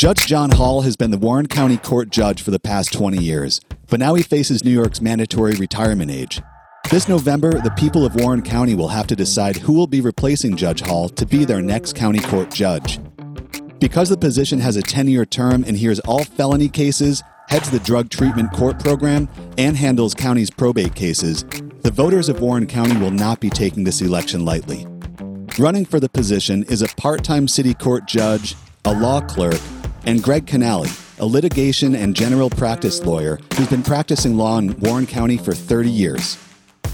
Judge John Hall has been the Warren County Court judge for the past 20 years, but now he faces New York's mandatory retirement age. This November, the people of Warren County will have to decide who will be replacing Judge Hall to be their next county court judge. Because the position has a 10 year term and hears all felony cases, heads the drug treatment court program, and handles county's probate cases, the voters of Warren County will not be taking this election lightly. Running for the position is a part time city court judge, a law clerk, and Greg Canali, a litigation and general practice lawyer who's been practicing law in Warren County for 30 years.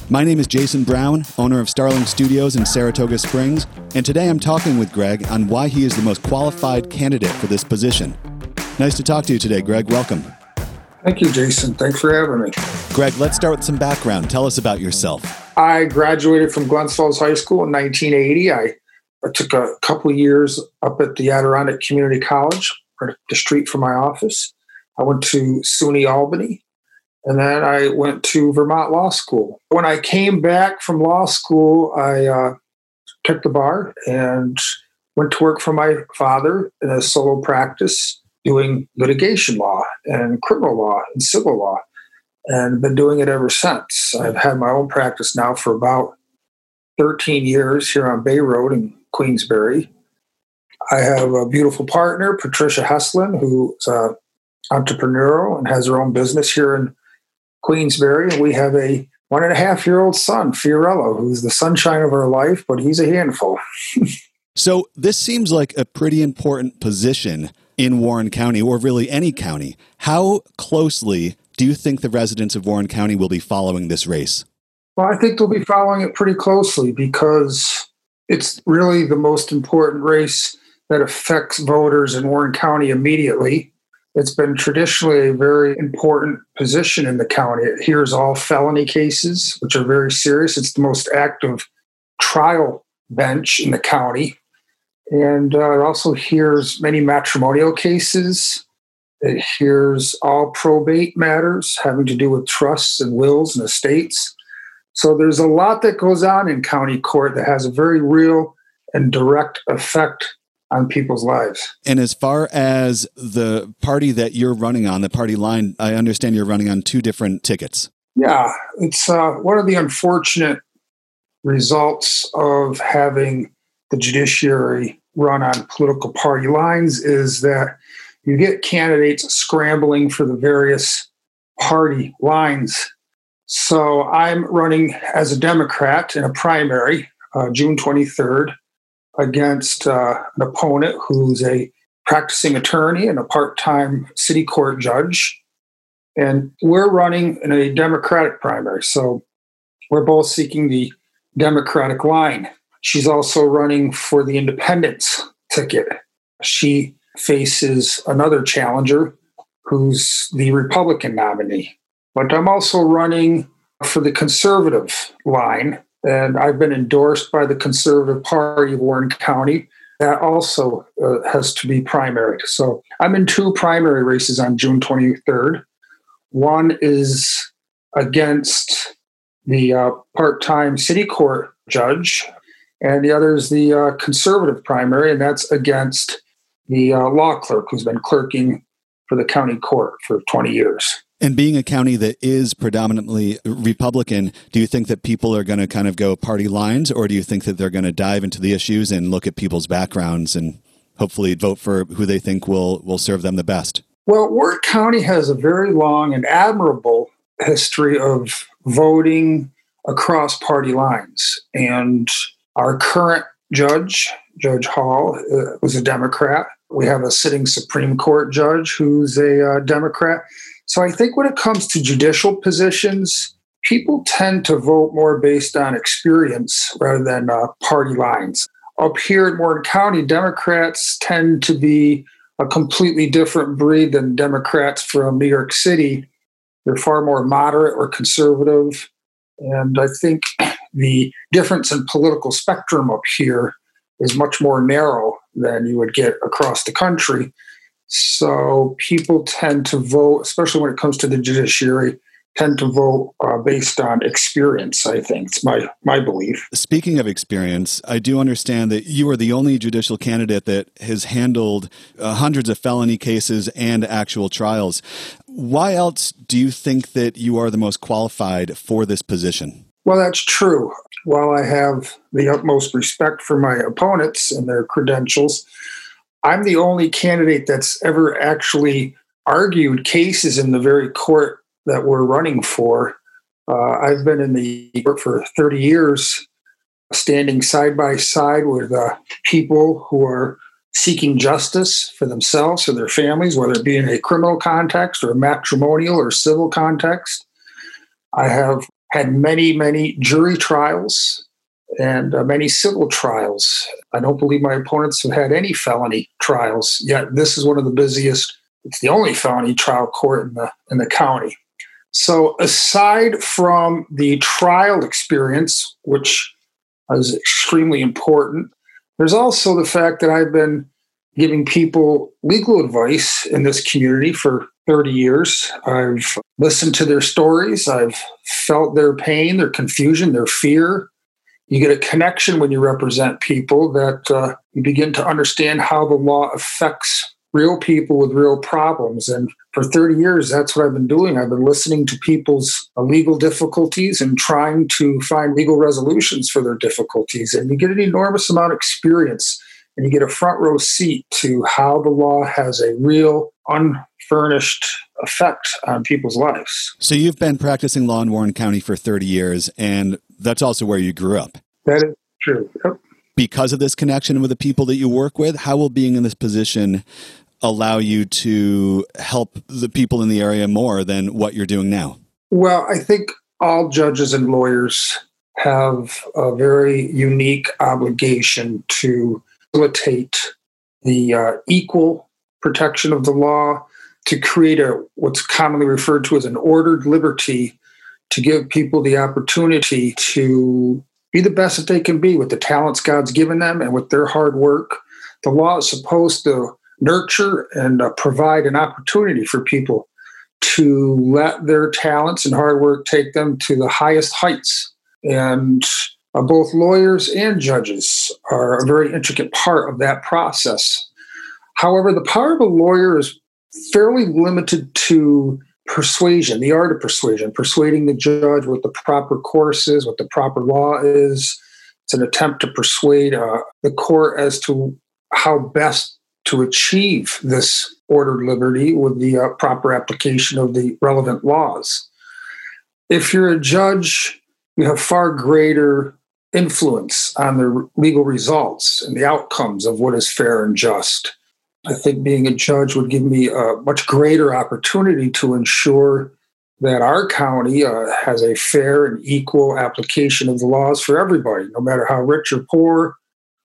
My name is Jason Brown, owner of Starling Studios in Saratoga Springs, and today I'm talking with Greg on why he is the most qualified candidate for this position. Nice to talk to you today, Greg. Welcome. Thank you, Jason. Thanks for having me. Greg, let's start with some background. Tell us about yourself. I graduated from Glens Falls High School in 1980. I, I took a couple years up at the Adirondack Community College, the street from my office. I went to SUNY Albany, and then I went to Vermont Law School. When I came back from law school, I uh, took the bar and went to work for my father in a solo practice doing litigation law and criminal law and civil law and been doing it ever since. I've had my own practice now for about 13 years here on Bay Road in Queensbury. I have a beautiful partner, Patricia Heslin, who's uh, entrepreneurial and has her own business here in Queensbury. And we have a one and a half year old son, Fiorello, who's the sunshine of our life, but he's a handful. so, this seems like a pretty important position in Warren County, or really any county. How closely do you think the residents of Warren County will be following this race? Well, I think they'll be following it pretty closely because it's really the most important race that affects voters in Warren County immediately. It's been traditionally a very important position in the county. It hears all felony cases, which are very serious. It's the most active trial bench in the county. And uh, it also hears many matrimonial cases, it hears all probate matters having to do with trusts and wills and estates. So there's a lot that goes on in county court that has a very real and direct effect on people's lives. And as far as the party that you're running on, the party line, I understand you're running on two different tickets. Yeah, it's uh, one of the unfortunate results of having the judiciary run on political party lines is that you get candidates scrambling for the various party lines. So I'm running as a Democrat in a primary, uh, June 23rd, against uh, an opponent who's a practicing attorney and a part time city court judge. And we're running in a Democratic primary. So we're both seeking the Democratic line. She's also running for the independence ticket. She faces another challenger who's the Republican nominee. But I'm also running for the conservative line, and I've been endorsed by the Conservative Party of Warren County. That also uh, has to be primary. So I'm in two primary races on June 23rd. One is against the uh, part time city court judge, and the other is the uh, conservative primary, and that's against the uh, law clerk who's been clerking for the county court for 20 years. And being a county that is predominantly Republican, do you think that people are going to kind of go party lines, or do you think that they're going to dive into the issues and look at people's backgrounds and hopefully vote for who they think will will serve them the best? Well, Warren County has a very long and admirable history of voting across party lines, and our current judge, Judge Hall, uh, was a Democrat. We have a sitting Supreme Court judge who's a uh, Democrat. So I think when it comes to judicial positions, people tend to vote more based on experience rather than uh, party lines. Up here in Warren County, Democrats tend to be a completely different breed than Democrats from New York City. They're far more moderate or conservative. And I think the difference in political spectrum up here is much more narrow than you would get across the country. So people tend to vote, especially when it comes to the judiciary, tend to vote uh, based on experience. I think it's my my belief. Speaking of experience, I do understand that you are the only judicial candidate that has handled uh, hundreds of felony cases and actual trials. Why else do you think that you are the most qualified for this position? Well, that's true. While I have the utmost respect for my opponents and their credentials, I'm the only candidate that's ever actually argued cases in the very court that we're running for. Uh, I've been in the court for 30 years, standing side by side with uh, people who are seeking justice for themselves or their families, whether it be in a criminal context or a matrimonial or civil context. I have had many, many jury trials and uh, many civil trials. I don't believe my opponents have had any felony trials yet. This is one of the busiest. It's the only felony trial court in the in the county. So, aside from the trial experience, which is extremely important, there's also the fact that I've been giving people legal advice in this community for 30 years. I've listened to their stories, I've felt their pain, their confusion, their fear. You get a connection when you represent people that uh, you begin to understand how the law affects real people with real problems. And for 30 years, that's what I've been doing. I've been listening to people's legal difficulties and trying to find legal resolutions for their difficulties. And you get an enormous amount of experience and you get a front row seat to how the law has a real unfurnished effect on people's lives. So you've been practicing law in Warren County for 30 years, and that's also where you grew up. That is true. Yep. Because of this connection with the people that you work with, how will being in this position allow you to help the people in the area more than what you're doing now? Well, I think all judges and lawyers have a very unique obligation to facilitate the uh, equal protection of the law, to create a what's commonly referred to as an ordered liberty, to give people the opportunity to be the best that they can be with the talents God's given them and with their hard work. The law is supposed to nurture and uh, provide an opportunity for people to let their talents and hard work take them to the highest heights. And uh, both lawyers and judges are a very intricate part of that process. However, the power of a lawyer is fairly limited to persuasion, the art of persuasion, persuading the judge what the proper course is, what the proper law is. It's an attempt to persuade uh, the court as to how best to achieve this ordered liberty with the uh, proper application of the relevant laws. If you're a judge, you have far greater influence on the legal results and the outcomes of what is fair and just. I think being a judge would give me a much greater opportunity to ensure that our county uh, has a fair and equal application of the laws for everybody, no matter how rich or poor,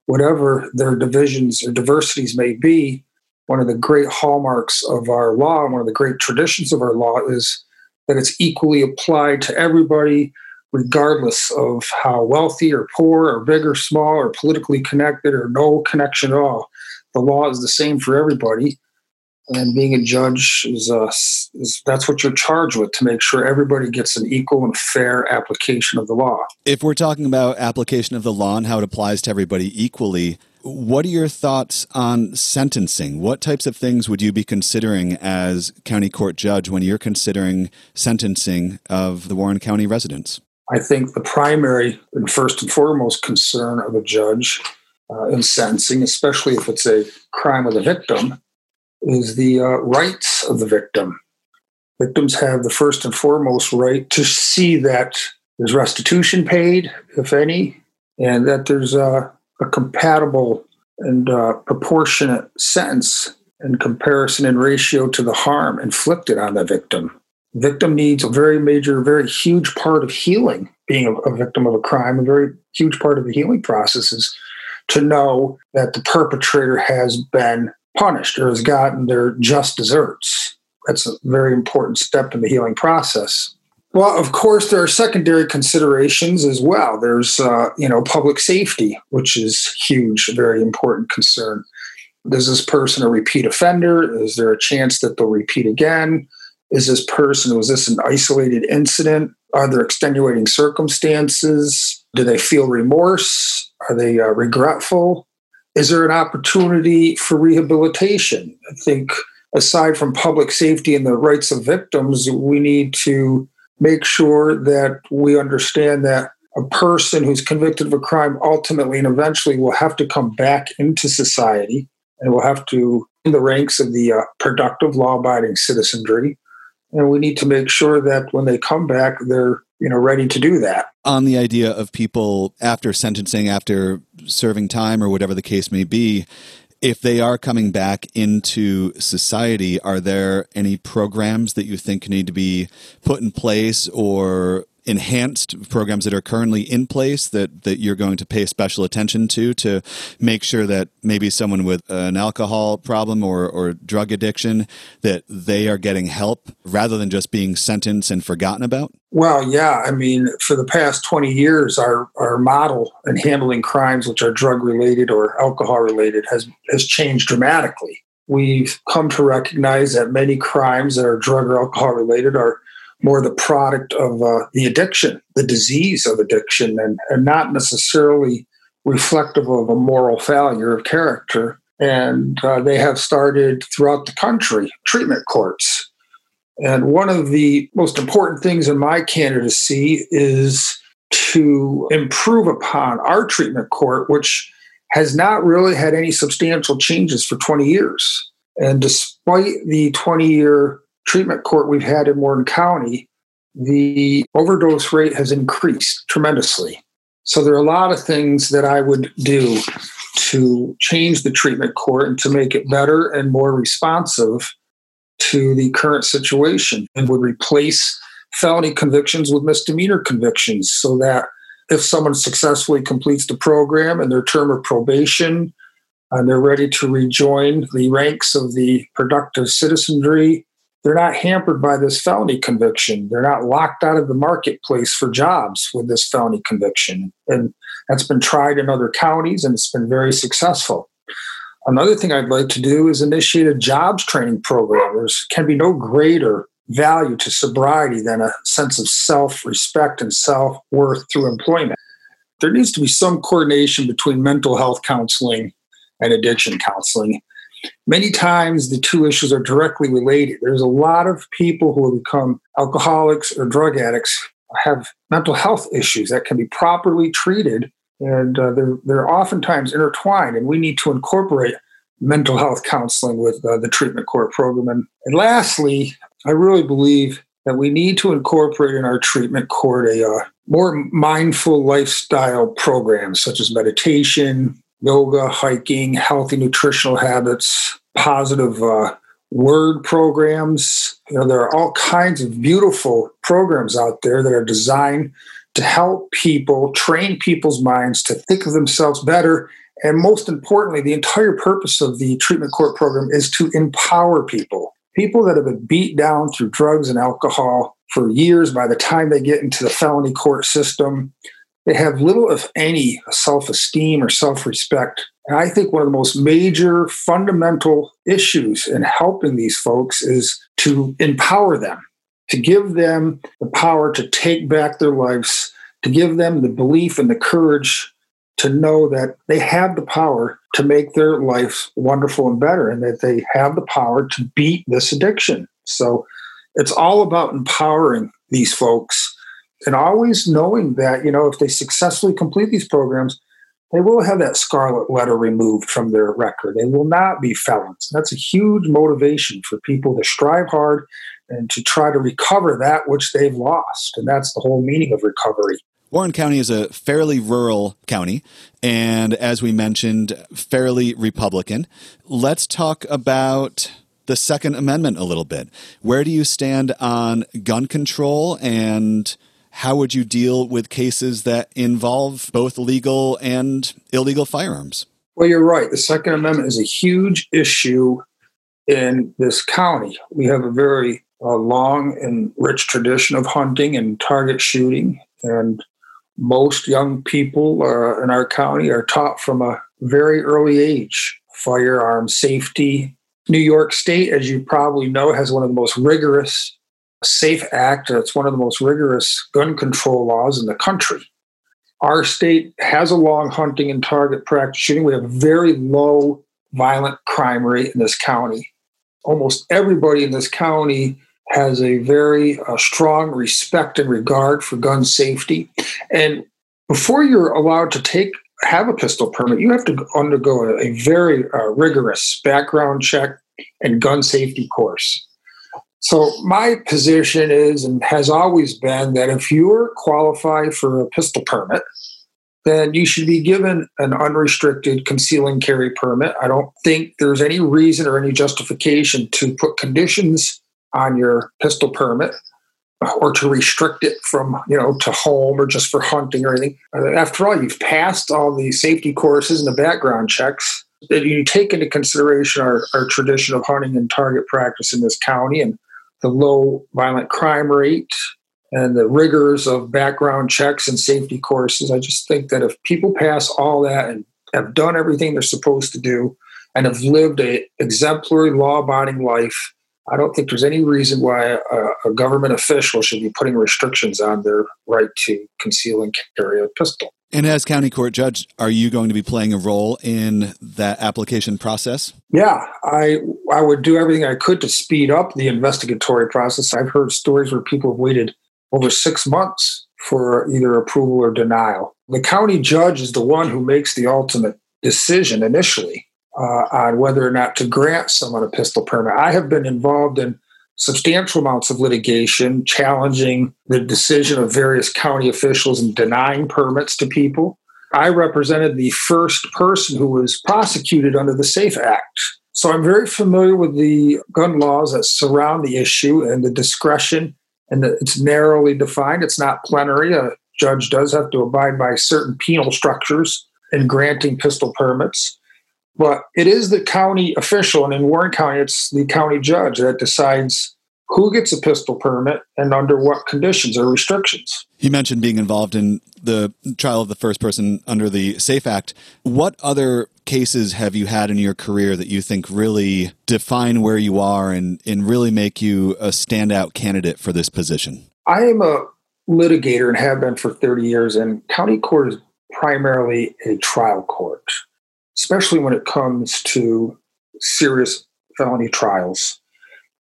whatever their divisions or diversities may be. One of the great hallmarks of our law, one of the great traditions of our law, is that it's equally applied to everybody, regardless of how wealthy or poor or big or small or politically connected or no connection at all the law is the same for everybody and being a judge is, uh, is that's what you're charged with to make sure everybody gets an equal and fair application of the law. If we're talking about application of the law and how it applies to everybody equally, what are your thoughts on sentencing? What types of things would you be considering as county court judge when you're considering sentencing of the Warren County residents? I think the primary and first and foremost concern of a judge uh, in sentencing, especially if it's a crime of the victim, is the uh, rights of the victim. Victims have the first and foremost right to see that there's restitution paid, if any, and that there's a, a compatible and uh, proportionate sentence in comparison and ratio to the harm inflicted on the victim. Victim needs a very major, very huge part of healing. Being a, a victim of a crime, a very huge part of the healing process is to know that the perpetrator has been punished or has gotten their just deserts. That's a very important step in the healing process. Well, of course, there are secondary considerations as well. There's, uh, you know, public safety, which is huge, very important concern. Is this person a repeat offender? Is there a chance that they'll repeat again? is this person, was this an isolated incident? Are there extenuating circumstances? Do they feel remorse? Are they uh, regretful? Is there an opportunity for rehabilitation? I think aside from public safety and the rights of victims, we need to make sure that we understand that a person who's convicted of a crime ultimately and eventually will have to come back into society and will have to in the ranks of the uh, productive law-abiding citizenry and we need to make sure that when they come back they're you know ready to do that. On the idea of people after sentencing after serving time or whatever the case may be if they are coming back into society, are there any programs that you think need to be put in place or enhanced programs that are currently in place that, that you're going to pay special attention to to make sure that maybe someone with an alcohol problem or, or drug addiction that they are getting help rather than just being sentenced and forgotten about? Well, yeah. I mean, for the past 20 years, our, our model in handling crimes which are drug related or alcohol related has, has changed dramatically. We've come to recognize that many crimes that are drug or alcohol related are more the product of uh, the addiction, the disease of addiction, and, and not necessarily reflective of a moral failure of character. And uh, they have started throughout the country treatment courts. And one of the most important things in my candidacy is to improve upon our treatment court, which has not really had any substantial changes for 20 years. And despite the 20 year treatment court we've had in Warren County, the overdose rate has increased tremendously. So there are a lot of things that I would do to change the treatment court and to make it better and more responsive to the current situation and would replace felony convictions with misdemeanor convictions so that if someone successfully completes the program and their term of probation and they're ready to rejoin the ranks of the productive citizenry they're not hampered by this felony conviction. They're not locked out of the marketplace for jobs with this felony conviction. And that's been tried in other counties and it's been very successful. Another thing I'd like to do is initiate a jobs training program. There can be no greater value to sobriety than a sense of self respect and self worth through employment. There needs to be some coordination between mental health counseling and addiction counseling many times the two issues are directly related. There's a lot of people who become alcoholics or drug addicts have mental health issues that can be properly treated, and uh, they're, they're oftentimes intertwined, and we need to incorporate mental health counseling with uh, the treatment court program. And, and, lastly, I really believe that we need to incorporate in our treatment court a uh, more mindful lifestyle program such as meditation, yoga, hiking, healthy nutritional habits, positive uh, word programs. You know, there are all kinds of beautiful programs out there that are designed to help people train people's minds to think of themselves better. And most importantly, the entire purpose of the treatment court program is to empower people. People that have been beat down through drugs and alcohol for years, by the time they get into the felony court system, they have little, if any, self esteem or self respect. And I think one of the most major fundamental issues in helping these folks is to empower them, to give them the power to take back their lives, to give them the belief and the courage to know that they have the power to make their lives wonderful and better and that they have the power to beat this addiction. So it's all about empowering these folks and always knowing that you know if they successfully complete these programs they will have that scarlet letter removed from their record. They will not be felons. That's a huge motivation for people to strive hard and to try to recover that which they've lost. And that's the whole meaning of recovery. Warren County is a fairly rural county, and as we mentioned, fairly Republican. Let's talk about the Second Amendment a little bit. Where do you stand on gun control and how would you deal with cases that involve both legal and illegal firearms? Well, you're right. The Second Amendment is a huge issue in this county. We have a very uh, long and rich tradition of hunting and target shooting, and most young people uh, in our county are taught from a very early age firearm safety. New York State, as you probably know, has one of the most rigorous SAFE Act. It's one of the most rigorous gun control laws in the country. Our state has a long hunting and target practice shooting. We have a very low violent crime rate in this county. Almost everybody in this county has a very uh, strong respect and regard for gun safety. And before you're allowed to take have a pistol permit, you have to undergo a, a very uh, rigorous background check and gun safety course. So my position is and has always been that if you're qualified for a pistol permit, then you should be given an unrestricted conceal and carry permit. I don't think there's any reason or any justification to put conditions on your pistol permit uh, or to restrict it from, you know, to home or just for hunting or anything. Uh, after all, you've passed all the safety courses and the background checks that you take into consideration our, our tradition of hunting and target practice in this county and the low violent crime rate and the rigors of background checks and safety courses. I just think that if people pass all that and have done everything they're supposed to do and have lived a exemplary law-abiding life, I don't think there's any reason why a, a government official should be putting restrictions on their right to conceal and carry a pistol. And as county court judge, are you going to be playing a role in that application process? Yeah, I I would do everything I could to speed up the investigatory process. I've heard stories where people have waited over six months for either approval or denial. The county judge is the one who makes the ultimate decision initially uh, on whether or not to grant someone a pistol permit. I have been involved in substantial amounts of litigation challenging the decision of various county officials and denying permits to people. I represented the first person who was prosecuted under the SAFE Act. So I'm very familiar with the gun laws that surround the issue and the discretion, and it's narrowly defined. It's not plenary. A judge does have to abide by certain penal structures in granting pistol permits. But it is the county official, and in Warren County, it's the county judge that decides who gets a pistol permit and under what conditions or restrictions. You mentioned being involved in the trial of the first person under the SAFE Act. What other cases have you had in your career that you think really define where you are and, and really make you a standout candidate for this position? I am a litigator and have been for 30 years, and county court is primarily a trial court especially when it comes to serious felony trials.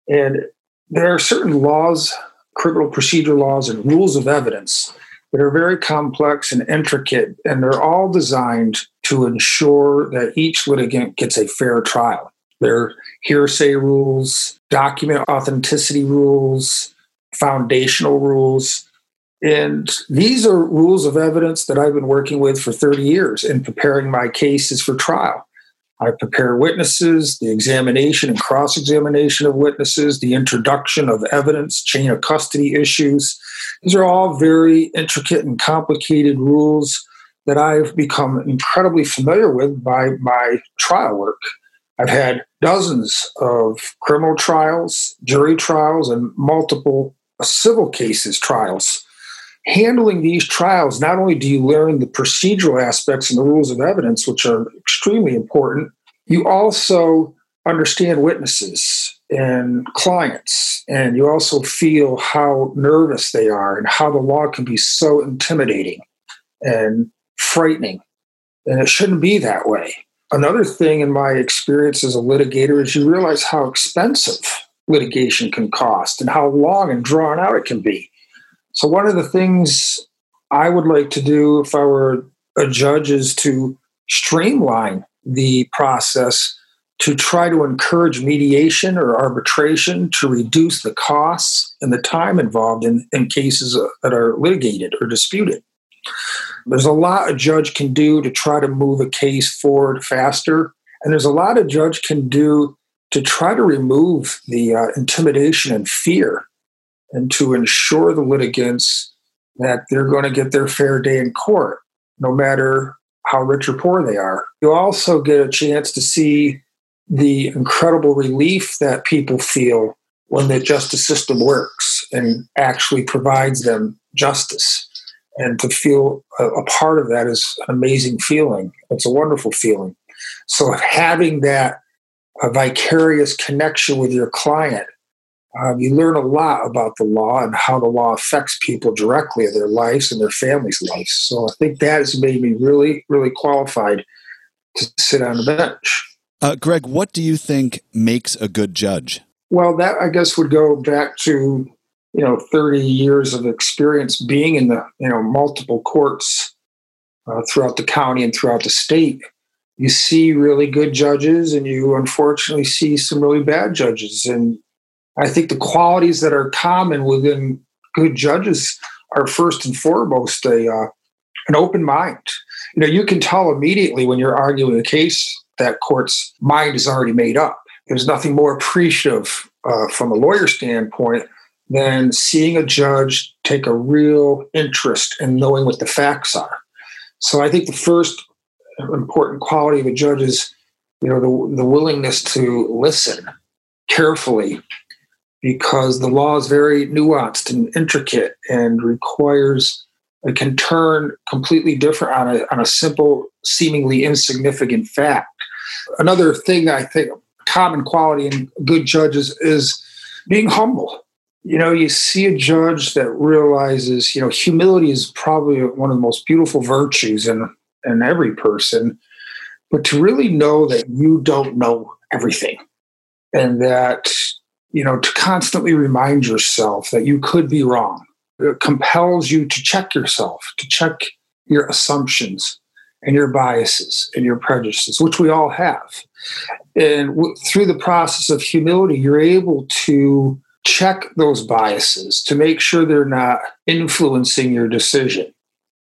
And there are certain laws, criminal procedure laws, and rules of evidence that are very complex and intricate, and they're all designed to ensure that each litigant gets a fair trial. There are hearsay rules, document authenticity rules, foundational rules. And these are rules of evidence that I've been working with for 30 years in preparing my cases for trial. I prepare witnesses, the examination and cross examination of witnesses, the introduction of evidence, chain of custody issues. These are all very intricate and complicated rules that I've become incredibly familiar with by my trial work. I've had dozens of criminal trials, jury trials, and multiple civil cases trials handling these trials, not only do you learn the procedural aspects and the rules of evidence, which are extremely important, you also understand witnesses and clients, and you also feel how nervous they are and how the law can be so intimidating and frightening. And it shouldn't be that way. Another thing in my experience as a litigator is you realize how expensive litigation can cost and how long and drawn out it can be. So, one of the things I would like to do if I were a judge is to streamline the process to try to encourage mediation or arbitration to reduce the costs and the time involved in, in cases that are litigated or disputed. There's a lot a judge can do to try to move a case forward faster, and there's a lot a judge can do to try to remove the uh, intimidation and fear and to ensure the litigants that they're going to get their fair day in court, no matter how rich or poor they are. You also get a chance to see the incredible relief that people feel when the justice system works and actually provides them justice. And to feel a, part of that is an amazing feeling. It's a wonderful feeling. So having that a vicarious connection with your client Um, you learn a lot about the law and how the law affects people directly in their lives and their families' lives. So I think that has made me really, really qualified to sit on the bench. Uh, Greg, what do you think makes a good judge? Well, that I guess would go back to you know 30 years of experience being in the you know multiple courts uh, throughout the county and throughout the state. You see really good judges, and you unfortunately see some really bad judges. And I think the qualities that are common within good judges are first and foremost a uh, an open mind. You know, you can tell immediately when you're arguing a case that court's mind is already made up. There's nothing more appreciative uh, from a lawyer standpoint than seeing a judge take a real interest in knowing what the facts are. So I think the first important quality of a judge is, you know, the, the willingness to listen carefully because the law is very nuanced and intricate and requires it can turn completely different on a, on a simple seemingly insignificant fact. Another thing i think common quality in good judges is being humble. You know you see a judge that realizes you know humility is probably one of the most beautiful virtues in in every person but to really know that you don't know everything and that you know to constantly remind yourself that you could be wrong it compels you to check yourself to check your assumptions and your biases and your prejudices which we all have and w- through the process of humility you're able to check those biases to make sure they're not influencing your decision.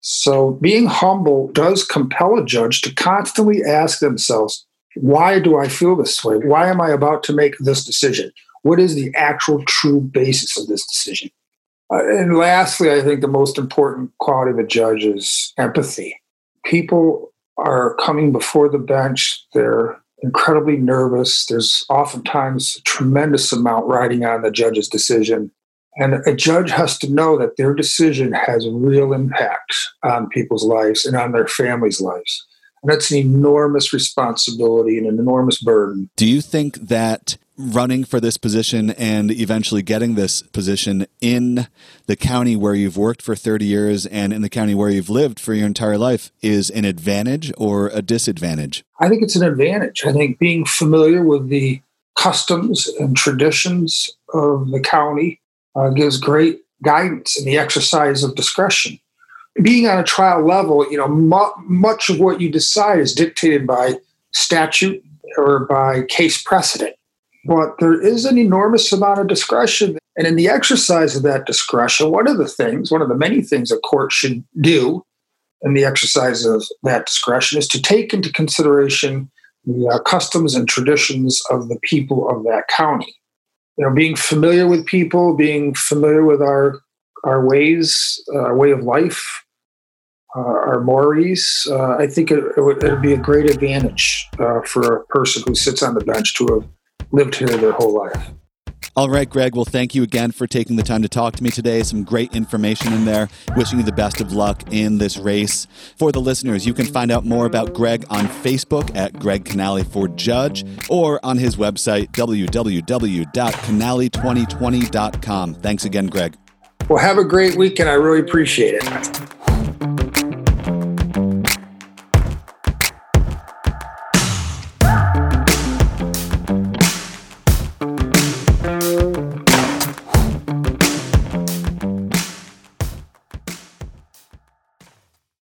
So, being humble does compel a judge to constantly ask themselves, why do I feel this way? Why am I about to make this decision? What is the actual true basis of this decision? Uh, and lastly, I think the most important quality of a judge is empathy. People are coming before the bench, they're incredibly nervous. There's oftentimes a tremendous amount riding on the judge's decision. And a judge has to know that their decision has real impact on people's lives and on their families' lives. And that's an enormous responsibility and an enormous burden. Do you think that running for this position and eventually getting this position in the county where you've worked for 30 years and in the county where you've lived for your entire life is an advantage or a disadvantage? I think it's an advantage. I think being familiar with the customs and traditions of the county uh, gives great guidance in the exercise of discretion. Being on a trial level, you know, mu- much of what you decide is dictated by statute or by case precedent. But there is an enormous amount of discretion. And in the exercise of that discretion, one of the things, one of the many things a court should do in the exercise of that discretion is to take into consideration the uh, customs and traditions of the people of that county. You know, being familiar with people, being familiar with our our ways, uh, our way of life, uh, our mores. Uh, I think it, it would it'd be a great advantage uh, for a person who sits on the bench to have lived here their whole life. All right, Greg. Well, thank you again for taking the time to talk to me today. Some great information in there. Wishing you the best of luck in this race. For the listeners, you can find out more about Greg on Facebook at Greg Canali for Judge or on his website, www.canali2020.com. Thanks again, Greg. Well, have a great weekend. I really appreciate it.